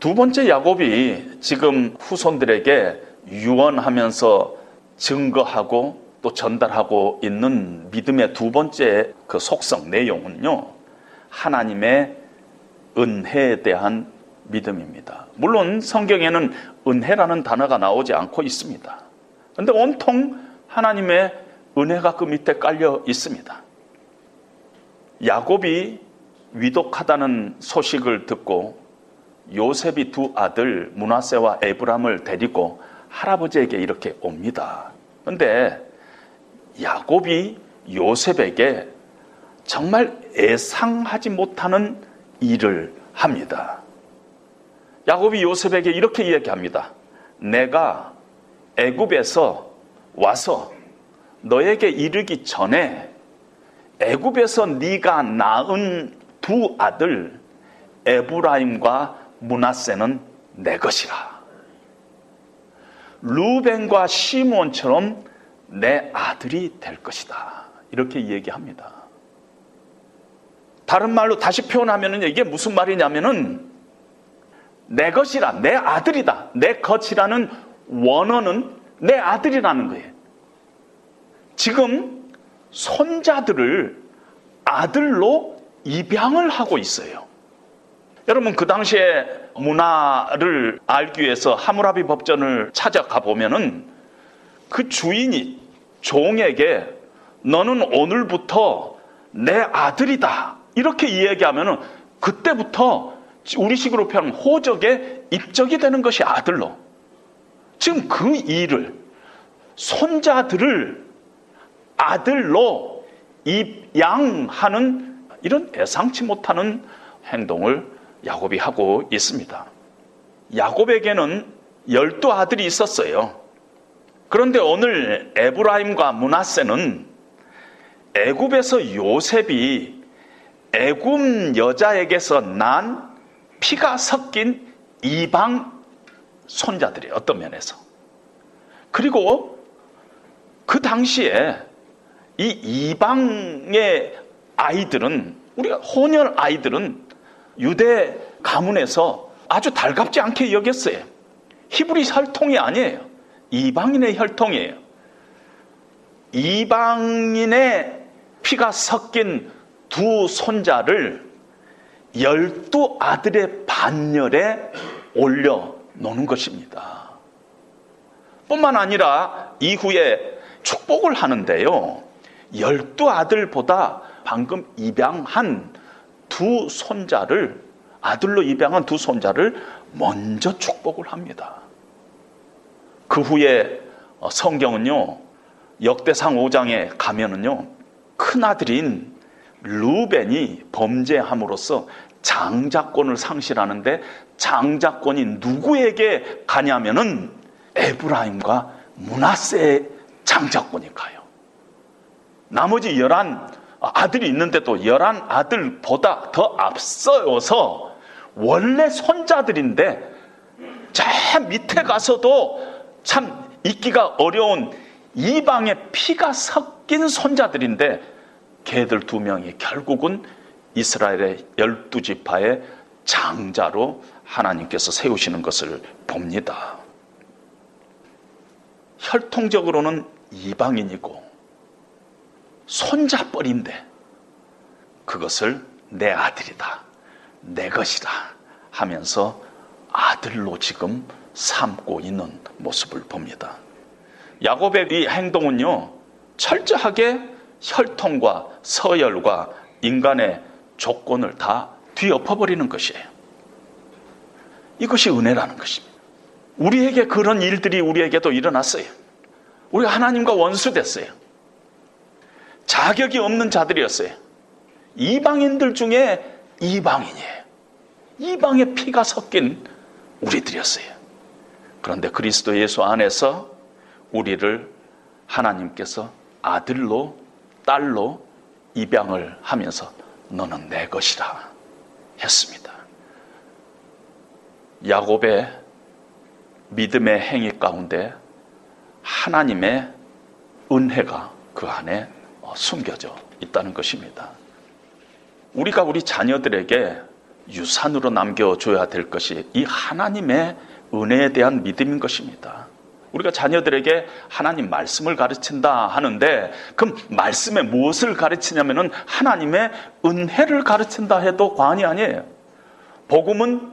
두 번째 야곱이 지금 후손들에게 유언하면서 증거하고 또 전달하고 있는 믿음의 두 번째 그 속성 내용은요. 하나님의 은혜에 대한 믿음입니다. 물론 성경에는 은혜라는 단어가 나오지 않고 있습니다. 그런데 온통 하나님의 은혜가 그 밑에 깔려 있습니다. 야곱이 위독하다는 소식을 듣고 요셉이 두 아들 문하세와 에브람을 데리고 할아버지에게 이렇게 옵니다. 그런데 야곱이 요셉에게 정말 예상하지 못하는 일을 합니다. 야곱이 요셉에게 이렇게 이야기합니다. 내가 애굽에서 와서 너에게 이르기 전에 애굽에서 네가 낳은 두 아들 에브라임과 문하세는 내 것이라. 루벤과 시몬처럼 내 아들이 될 것이다. 이렇게 얘기합니다. 다른 말로 다시 표현하면 이게 무슨 말이냐면은 내 것이라, 내 아들이다. 내 것이라는 원어는 내 아들이라는 거예요. 지금 손자들을 아들로 입양을 하고 있어요. 여러분 그 당시에 문화를 알기 위해서 하무라비 법전을 찾아가 보면은 그 주인이 종에게 너는 오늘부터 내 아들이다 이렇게 이야기하면은 그때부터 우리식으로 표현하면 호적에 입적이 되는 것이 아들로 지금 그 일을 손자들을 아들로 입양하는 이런 예상치 못하는 행동을 야곱이 하고 있습니다. 야곱에게는 열두 아들이 있었어요. 그런데 오늘 에브라임과 문하세는 애굽에서 요셉이 애굽 여자에게서 난 피가 섞인 이방 손자들이 어떤 면에서 그리고 그 당시에 이 이방의 아이들은 우리가 혼혈 아이들은 유대 가문에서 아주 달갑지 않게 여겼어요. 히브리 혈통이 아니에요. 이방인의 혈통이에요. 이방인의 피가 섞인 두 손자를 열두 아들의 반열에 올려 놓는 것입니다. 뿐만 아니라 이후에 축복을 하는데요. 열두 아들보다 방금 입양한 두 손자를 아들로 입양한 두 손자를 먼저 축복을 합니다. 그 후에 어, 성경은요 역대상 5장에 가면은요 큰 아들인 루벤이 범죄함으로써 장자권을 상실하는데 장자권이 누구에게 가냐면은 에브라임과 문하세의 장자권이 가요. 나머지 열한 아들이 있는데 도 열한 아들보다 더 앞서서 원래 손자들인데 저 밑에 가서도 참 있기가 어려운 이방의 피가 섞인 손자들인데 걔들 두 명이 결국은 이스라엘의 열두 지파의 장자로 하나님께서 세우시는 것을 봅니다. 혈통적으로는 이방인이고 손자뻘인데 그것을 내 아들이다, 내 것이다 하면서 아들로 지금 삼고 있는 모습을 봅니다. 야곱의 이 행동은요, 철저하게 혈통과 서열과 인간의 조건을 다 뒤엎어버리는 것이에요. 이것이 은혜라는 것입니다. 우리에게 그런 일들이 우리에게도 일어났어요. 우리가 하나님과 원수됐어요. 자격이 없는 자들이었어요. 이방인들 중에 이방인이에요. 이방의 피가 섞인 우리들이었어요. 그런데 그리스도 예수 안에서 우리를 하나님께서 아들로 딸로 입양을 하면서 너는 내 것이라 했습니다. 야곱의 믿음의 행위 가운데 하나님의 은혜가 그 안에 숨겨져 있다는 것입니다. 우리가 우리 자녀들에게 유산으로 남겨줘야 될 것이 이 하나님의 은혜에 대한 믿음인 것입니다. 우리가 자녀들에게 하나님 말씀을 가르친다 하는데 그 말씀에 무엇을 가르치냐면은 하나님의 은혜를 가르친다 해도 과언이 아니에요. 복음은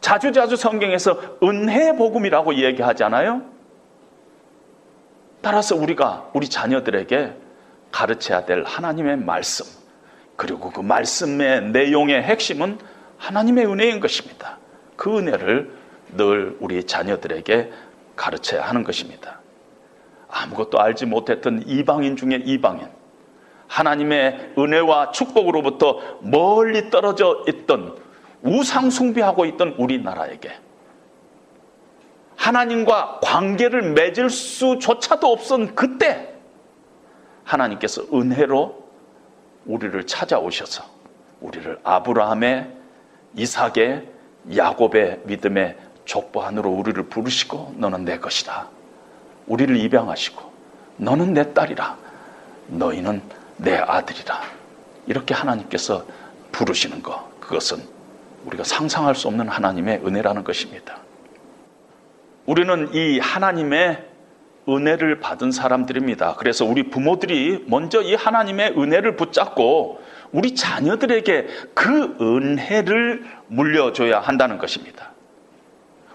자주자주 성경에서 은혜 복음이라고 얘기하잖아요. 따라서 우리가 우리 자녀들에게 가르쳐야 될 하나님의 말씀 그리고 그 말씀의 내용의 핵심은 하나님의 은혜인 것입니다. 그 은혜를 늘 우리 자녀들에게 가르쳐야 하는 것입니다. 아무것도 알지 못했던 이방인 중에 이방인, 하나님의 은혜와 축복으로부터 멀리 떨어져 있던 우상 숭배하고 있던 우리나라에게 하나님과 관계를 맺을 수조차도 없던 그때 하나님께서 은혜로 우리를 찾아오셔서 우리를 아브라함의 이삭의 야곱의 믿음의 족보 안으로 우리를 부르시고 너는 내 것이다. 우리를 입양하시고 너는 내 딸이라. 너희는 내 아들이라. 이렇게 하나님께서 부르시는 것. 그것은 우리가 상상할 수 없는 하나님의 은혜라는 것입니다. 우리는 이 하나님의 은혜를 받은 사람들입니다. 그래서 우리 부모들이 먼저 이 하나님의 은혜를 붙잡고 우리 자녀들에게 그 은혜를 물려줘야 한다는 것입니다.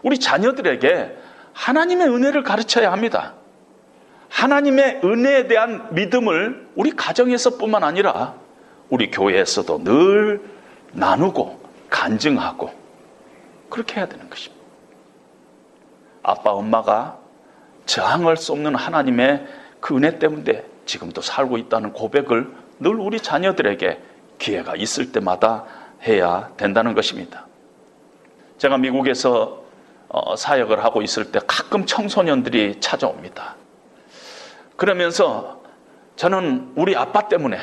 우리 자녀들에게 하나님의 은혜를 가르쳐야 합니다. 하나님의 은혜에 대한 믿음을 우리 가정에서뿐만 아니라 우리 교회에서도 늘 나누고 간증하고 그렇게 해야 되는 것입니다. 아빠, 엄마가 저항할 수 없는 하나님의 그 은혜 때문에 지금도 살고 있다는 고백을 늘 우리 자녀들에게 기회가 있을 때마다 해야 된다는 것입니다. 제가 미국에서 어, 사역을 하고 있을 때 가끔 청소년들이 찾아옵니다. 그러면서 저는 우리 아빠 때문에,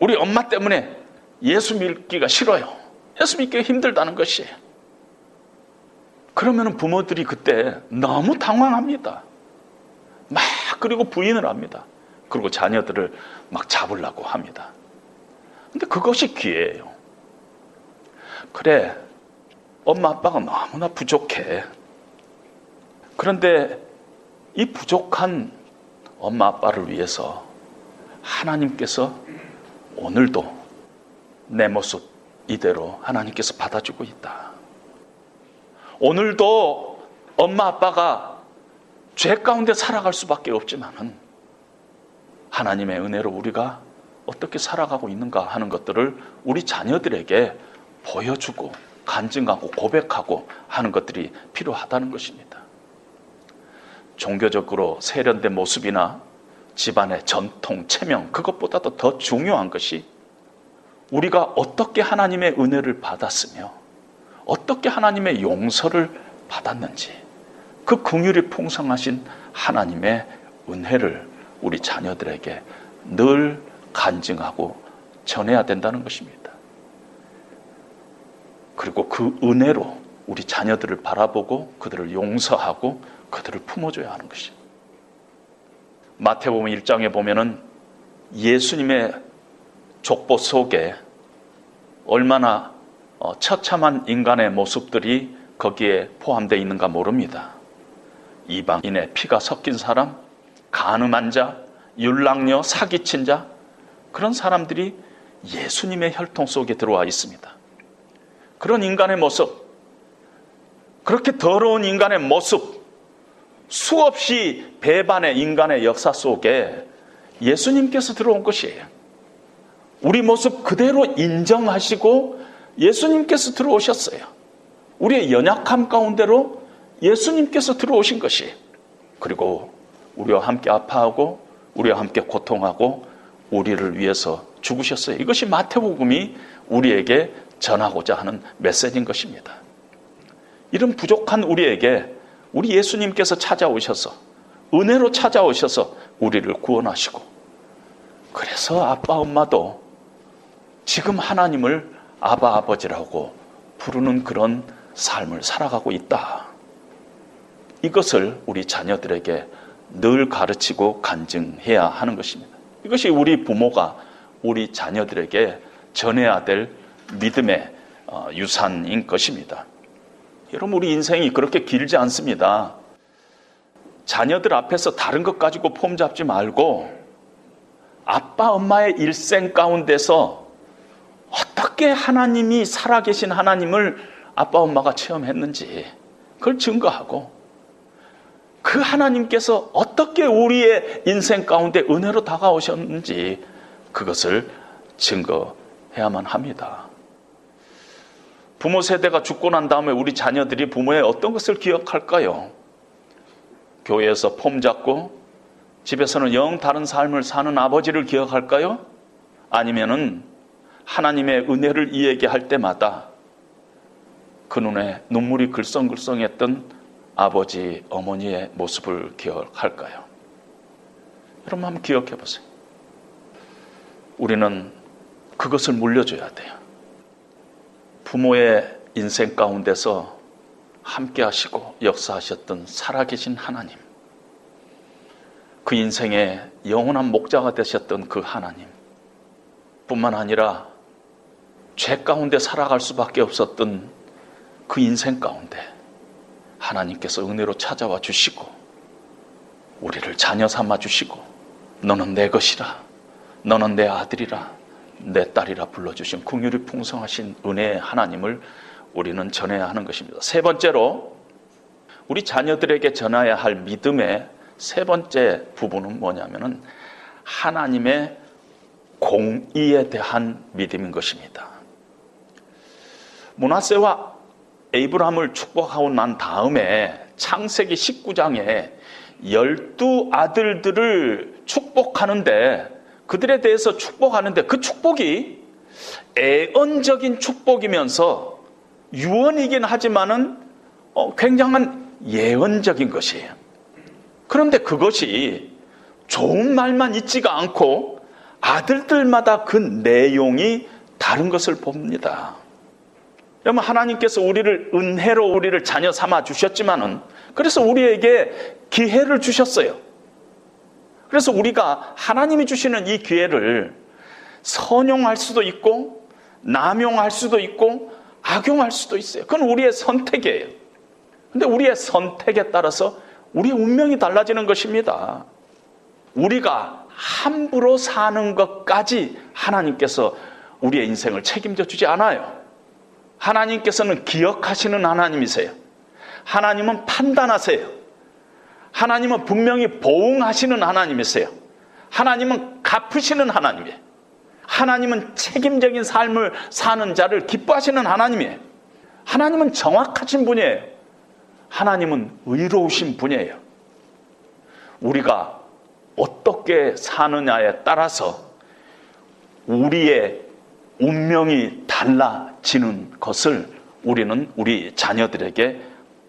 우리 엄마 때문에 예수 믿기가 싫어요. 예수 믿기가 힘들다는 것이에요. 그러면 부모들이 그때 너무 당황합니다. 막 그리고 부인을 합니다. 그리고 자녀들을 막 잡으려고 합니다. 근데 그것이 기회예요. 그래, 엄마 아빠가 너무나 부족해. 그런데 이 부족한 엄마 아빠를 위해서 하나님께서 오늘도 내 모습 이대로 하나님께서 받아주고 있다. 오늘도 엄마 아빠가 죄 가운데 살아갈 수밖에 없지만은 하나님의 은혜로 우리가 어떻게 살아가고 있는가 하는 것들을 우리 자녀들에게 보여주고 간증하고 고백하고 하는 것들이 필요하다는 것입니다. 종교적으로 세련된 모습이나 집안의 전통, 체명, 그것보다도 더 중요한 것이 우리가 어떻게 하나님의 은혜를 받았으며 어떻게 하나님의 용서를 받았는지 그 긍휼이 풍성하신 하나님의 은혜를 우리 자녀들에게 늘 간증하고 전해야 된다는 것입니다. 그리고 그 은혜로 우리 자녀들을 바라보고 그들을 용서하고 그들을 품어줘야 하는 것입니다. 마태복음 1장에 보면은 예수님의 족보 속에 얼마나 어, 처참한 인간의 모습들이 거기에 포함되어 있는가 모릅니다. 이방인의 피가 섞인 사람, 가늠한 자, 율랑녀, 사기친 자, 그런 사람들이 예수님의 혈통 속에 들어와 있습니다. 그런 인간의 모습, 그렇게 더러운 인간의 모습, 수없이 배반의 인간의 역사 속에 예수님께서 들어온 것이에요. 우리 모습 그대로 인정하시고 예수님께서 들어오셨어요. 우리의 연약함 가운데로 예수님께서 들어오신 것이 그리고 우리와 함께 아파하고 우리와 함께 고통하고 우리를 위해서 죽으셨어요. 이것이 마태복음이 우리에게 전하고자 하는 메시지인 것입니다. 이런 부족한 우리에게 우리 예수님께서 찾아오셔서 은혜로 찾아오셔서 우리를 구원하시고 그래서 아빠 엄마도 지금 하나님을 아바 아버지라고 부르는 그런 삶을 살아가고 있다. 이것을 우리 자녀들에게 늘 가르치고 간증해야 하는 것입니다. 이것이 우리 부모가 우리 자녀들에게 전해야 될 믿음의 어, 유산인 것입니다. 여러분, 우리 인생이 그렇게 길지 않습니다. 자녀들 앞에서 다른 것 가지고 폼 잡지 말고 아빠, 엄마의 일생 가운데서 어떻게 하나님이 살아계신 하나님을 아빠, 엄마가 체험했는지 그걸 증거하고 그 하나님께서 어떻게 우리의 인생 가운데 은혜로 다가오셨는지 그것을 증거해야만 합니다. 부모 세대가 죽고 난 다음에 우리 자녀들이 부모의 어떤 것을 기억할까요? 교회에서 폼 잡고 집에서는 영 다른 삶을 사는 아버지를 기억할까요? 아니면은 하나님의 은혜를 이야기할 때마다 그 눈에 눈물이 글썽글썽했던 아버지, 어머니의 모습을 기억할까요? 여러분 한번 기억해 보세요. 우리는 그것을 물려줘야 돼요. 부모의 인생 가운데서 함께 하시고 역사하셨던 살아계신 하나님. 그 인생의 영원한 목자가 되셨던 그 하나님. 뿐만 아니라 죄 가운데 살아갈 수밖에 없었던 그 인생 가운데 하나님께서 은혜로 찾아와 주시고 우리를 자녀 삼아 주시고 너는 내 것이라 너는 내 아들이라 내 딸이라 불러주신 궁율이 풍성하신 은혜의 하나님을 우리는 전해야 하는 것입니다. 세 번째로 우리 자녀들에게 전해야 할 믿음의 세 번째 부분은 뭐냐면은 하나님의 공의에 대한 믿음인 것입니다. 문하세와 에이브람을 축복하고 난 다음에 창세기 19장에 열두 아들들을 축복하는데 그들에 대해서 축복하는데 그 축복이 애언적인 축복이면서 유언이긴 하지만은 어, 굉장한 예언적인 것이에요. 그런데 그것이 좋은 말만 있지가 않고 아들들마다 그 내용이 다른 것을 봅니다. 여러분 하나님께서 우리를 은혜로 우리를 자녀 삼아 주셨지만은 그래서 우리에게 기회를 주셨어요. 그래서 우리가 하나님이 주시는 이 기회를 선용할 수도 있고 남용할 수도 있고 악용할 수도 있어요. 그건 우리의 선택이에요. 근데 우리의 선택에 따라서 우리의 운명이 달라지는 것입니다. 우리가 함부로 사는 것까지 하나님께서 우리의 인생을 책임져 주지 않아요. 하나님께서는 기억하시는 하나님이세요. 하나님은 판단하세요. 하나님은 분명히 보응하시는 하나님이세요. 하나님은 갚으시는 하나님이에요. 하나님은 책임적인 삶을 사는 자를 기뻐하시는 하나님이에요. 하나님은 정확하신 분이에요. 하나님은 의로우신 분이에요. 우리가 어떻게 사느냐에 따라서 우리의 운명이 달라지는 것을 우리는 우리 자녀들에게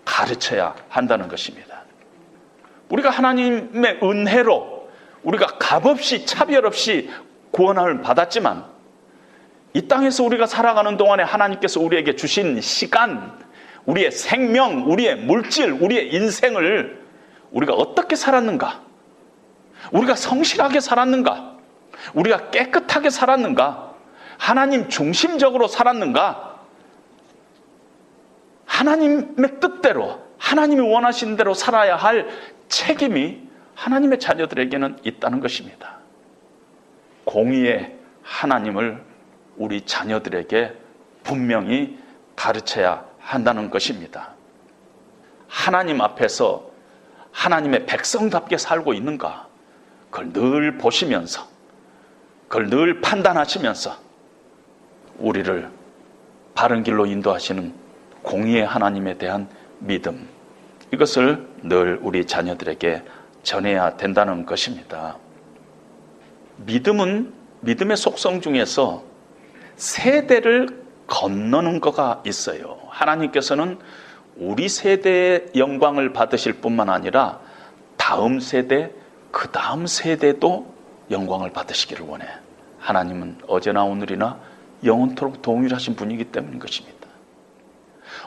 가르쳐야 한다는 것입니다. 우리가 하나님의 은혜로 우리가 값없이 차별 없이 구원을 받았지만 이 땅에서 우리가 살아가는 동안에 하나님께서 우리에게 주신 시간, 우리의 생명, 우리의 물질, 우리의 인생을 우리가 어떻게 살았는가? 우리가 성실하게 살았는가? 우리가 깨끗하게 살았는가? 하나님 중심적으로 살았는가? 하나님의 뜻대로, 하나님이 원하시는 대로 살아야 할 책임이 하나님의 자녀들에게는 있다는 것입니다. 공의의 하나님을 우리 자녀들에게 분명히 가르쳐야 한다는 것입니다. 하나님 앞에서 하나님의 백성답게 살고 있는가? 그걸 늘 보시면서, 그걸 늘 판단하시면서 우리를 바른 길로 인도하시는 공의의 하나님에 대한 믿음, 이것을 늘 우리 자녀들에게 전해야 된다는 것입니다. 믿음은 믿음의 속성 중에서 세대를 건너는 거가 있어요. 하나님께서는 우리 세대의 영광을 받으실 뿐만 아니라 다음 세대, 그 다음 세대도 영광을 받으시기를 원해. 하나님은 어제나 오늘이나 영원토록 동일하신 분이기 때문인 것입니다.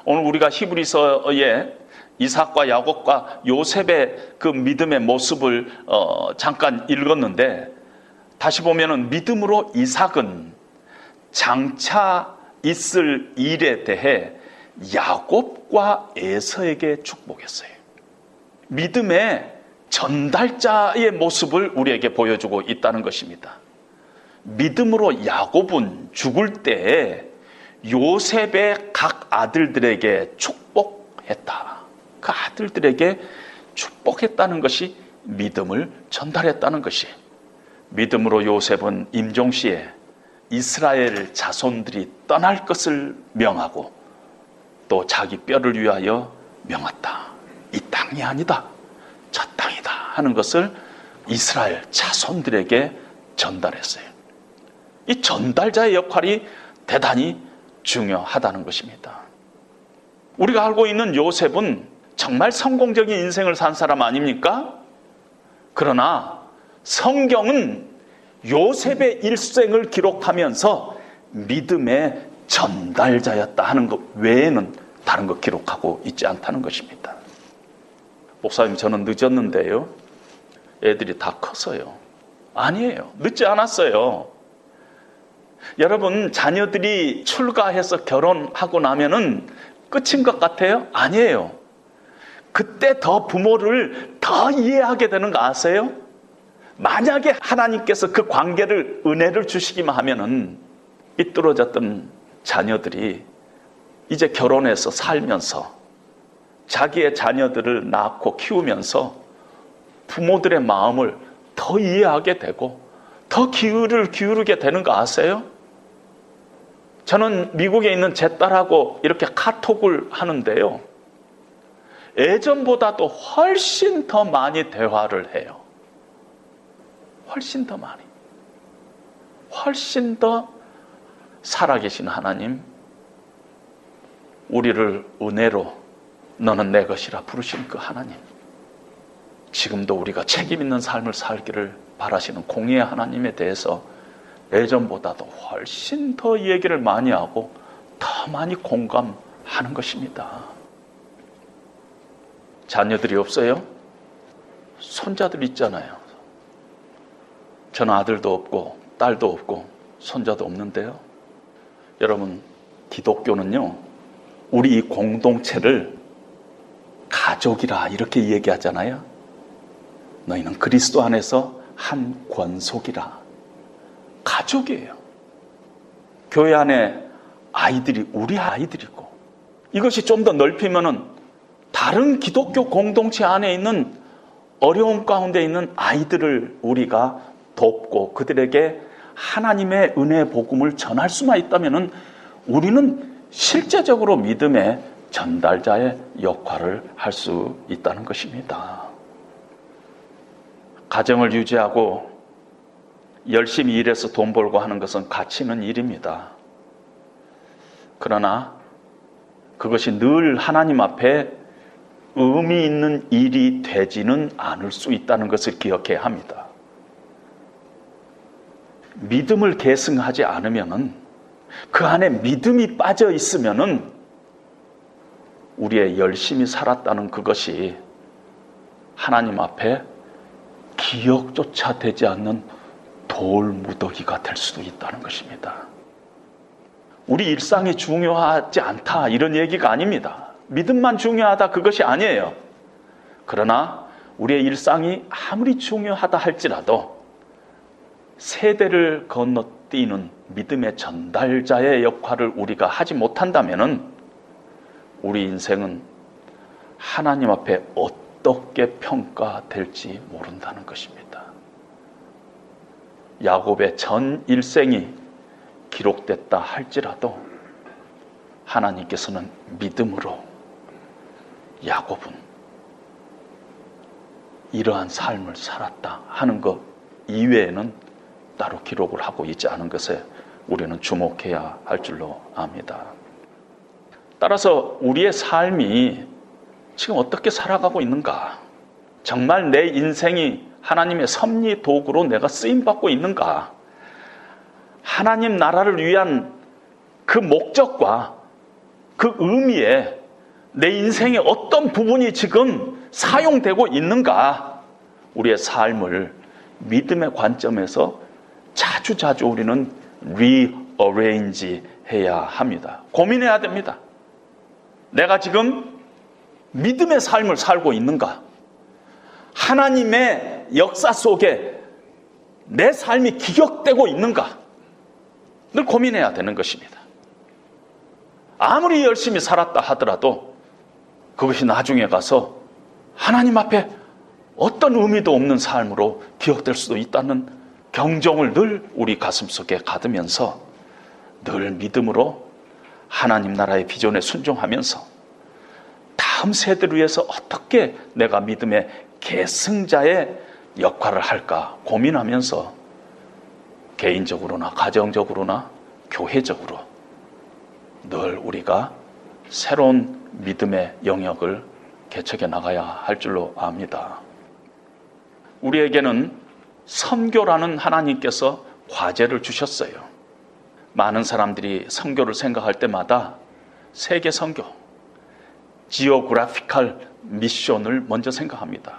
오늘 우리가 히브리서에 이삭과 야곱과 요셉의 그 믿음의 모습을 어, 잠깐 읽었는데 다시 보면은 믿음으로 이삭은 장차 있을 일에 대해 야곱과 에서에게 축복했어요. 믿음의 전달자의 모습을 우리에게 보여주고 있다는 것입니다. 믿음으로 야곱은 죽을 때에 요셉의 각 아들들에게 축복했다. 그 아들들에게 축복했다는 것이 믿음을 전달했다는 것이 믿음으로 요셉은 임종시에 이스라엘 자손들이 떠날 것을 명하고 또 자기 뼈를 위하여 명했다. 이 땅이 아니다. 저 땅이다. 하는 것을 이스라엘 자손들에게 전달했어요. 이 전달자의 역할이 대단히 중요하다는 것입니다. 우리가 알고 있는 요셉은 정말 성공적인 인생을 산 사람 아닙니까? 그러나 성경은 요셉의 일생을 기록하면서 믿음의 전달자였다 하는 것 외에는 다른 것 기록하고 있지 않다는 것입니다. 목사님, 저는 늦었는데요. 애들이 다 컸어요. 아니에요. 늦지 않았어요. 여러분, 자녀들이 출가해서 결혼하고 나면은 끝인 것 같아요? 아니에요. 그때 더 부모를 더 이해하게 되는 거 아세요? 만약에 하나님께서 그 관계를 은혜를 주시기만 하면은 삐뚤어졌던 자녀들이 이제 결혼해서 살면서 자기의 자녀들을 낳고 키우면서 부모들의 마음을 더 이해하게 되고 더 기울을 기울이게 되는 거 아세요? 저는 미국에 있는 제 딸하고 이렇게 카톡을 하는데요. 예전보다도 훨씬 더 많이 대화를 해요. 훨씬 더 많이. 훨씬 더 살아계신 하나님, 우리를 은혜로 너는 내 것이라 부르신 그 하나님. 지금도 우리가 책임 있는 삶을 살기를 바라시는 공의의 하나님에 대해서 예전보다도 훨씬 더 얘기를 많이 하고 더 많이 공감하는 것입니다. 자녀들이 없어요? 손자들 있잖아요. 저는 아들도 없고 딸도 없고 손자도 없는데요. 여러분, 기독교는요, 우리 이 공동체를 가족이라 이렇게 얘기하잖아요. 너희는 그리스도 안에서 한 권속이라. 가족이에요. 교회 안에 아이들이 우리 아이들이고 이것이 좀 더 넓히면은 다른 기독교 공동체 안에 있는 어려움 가운데 있는 아이들을 우리가 돕고 그들에게 하나님의 은혜 복음을 전할 수만 있다면은 우리는 실제적으로 믿음의 전달자의 역할을 할 수 있다는 것입니다. 가정을 유지하고 열심히 일해서 돈 벌고 하는 것은 가치 있는 일입니다. 그러나 그것이 늘 하나님 앞에 의미 있는 일이 되지는 않을 수 있다는 것을 기억해야 합니다. 믿음을 계승하지 않으면은 그 안에 믿음이 빠져 있으면은 우리의 열심히 살았다는 그것이 하나님 앞에 기억조차 되지 않는 돌무더기가 될 수도 있다는 것입니다. 우리 일상이 중요하지 않다 이런 얘기가 아닙니다. 믿음만 중요하다 그것이 아니에요. 그러나 우리의 일상이 아무리 중요하다 할지라도 세대를 건너뛰는 믿음의 전달자의 역할을 우리가 하지 못한다면 우리 인생은 하나님 앞에 어떻게 평가될지 모른다는 것입니다. 야곱의 전 일생이 기록됐다 할지라도 하나님께서는 믿음으로 야곱은 이러한 삶을 살았다 하는 것 이외에는 따로 기록을 하고 있지 않은 것에 우리는 주목해야 할 줄로 압니다. 따라서 우리의 삶이 지금 어떻게 살아가고 있는가? 정말 내 인생이 하나님의 섭리 도구로 내가 쓰임 받고 있는가? 하나님 나라를 위한 그 목적과 그 의미에 내 인생의 어떤 부분이 지금 사용되고 있는가? 우리의 삶을 믿음의 관점에서 자주 자주 우리는 rearrange 해야 합니다. 고민해야 됩니다. 내가 지금 믿음의 삶을 살고 있는가? 하나님의 역사 속에 내 삶이 기억되고 있는가? 늘 고민해야 되는 것입니다. 아무리 열심히 살았다 하더라도 그것이 나중에 가서 하나님 앞에 어떤 의미도 없는 삶으로 기억될 수도 있다는 경종을 늘 우리 가슴 속에 가두면서 늘 믿음으로 하나님 나라의 비전에 순종하면서 다음 세대를 위해서 어떻게 내가 믿음의 계승자의 역할을 할까 고민하면서 개인적으로나 가정적으로나 교회적으로 늘 우리가 새로운 믿음의 영역을 개척해 나가야 할 줄로 압니다. 우리에게는 선교라는 하나님께서 과제를 주셨어요. 많은 사람들이 선교를 생각할 때마다 세계 선교, 지오그래피컬 미션을 먼저 생각합니다.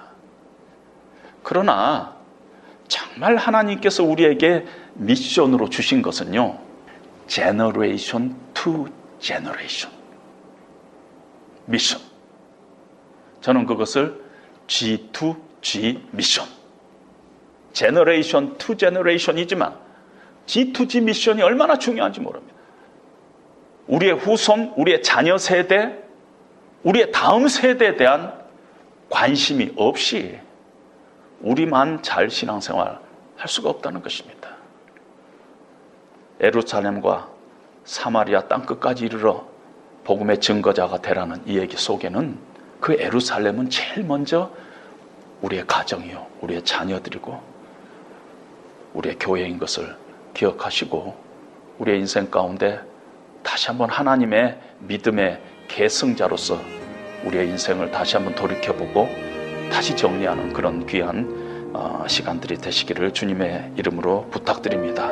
그러나 정말 하나님께서 우리에게 미션으로 주신 것은요. Generation to generation. Mission. 저는 그것을 G2G 미션. 제너레이션 투 제너레이션이지만 G2G 미션이 얼마나 중요한지 모릅니다. 우리의 후손, 우리의 자녀 세대, 우리의 다음 세대에 대한 관심이 없이 우리만 잘 신앙생활 할 수가 없다는 것입니다. 에루살렘과 사마리아 땅끝까지 이르러 복음의 증거자가 되라는 이 얘기 속에는 그 에루살렘은 제일 먼저 우리의 가정이요, 우리의 자녀들이고 우리의 교회인 것을 기억하시고 우리의 인생 가운데 다시 한번 하나님의 믿음의 계승자로서 우리의 인생을 다시 한번 돌이켜보고 다시 정리하는 그런 귀한 어, 시간들이 되시기를 주님의 이름으로 부탁드립니다.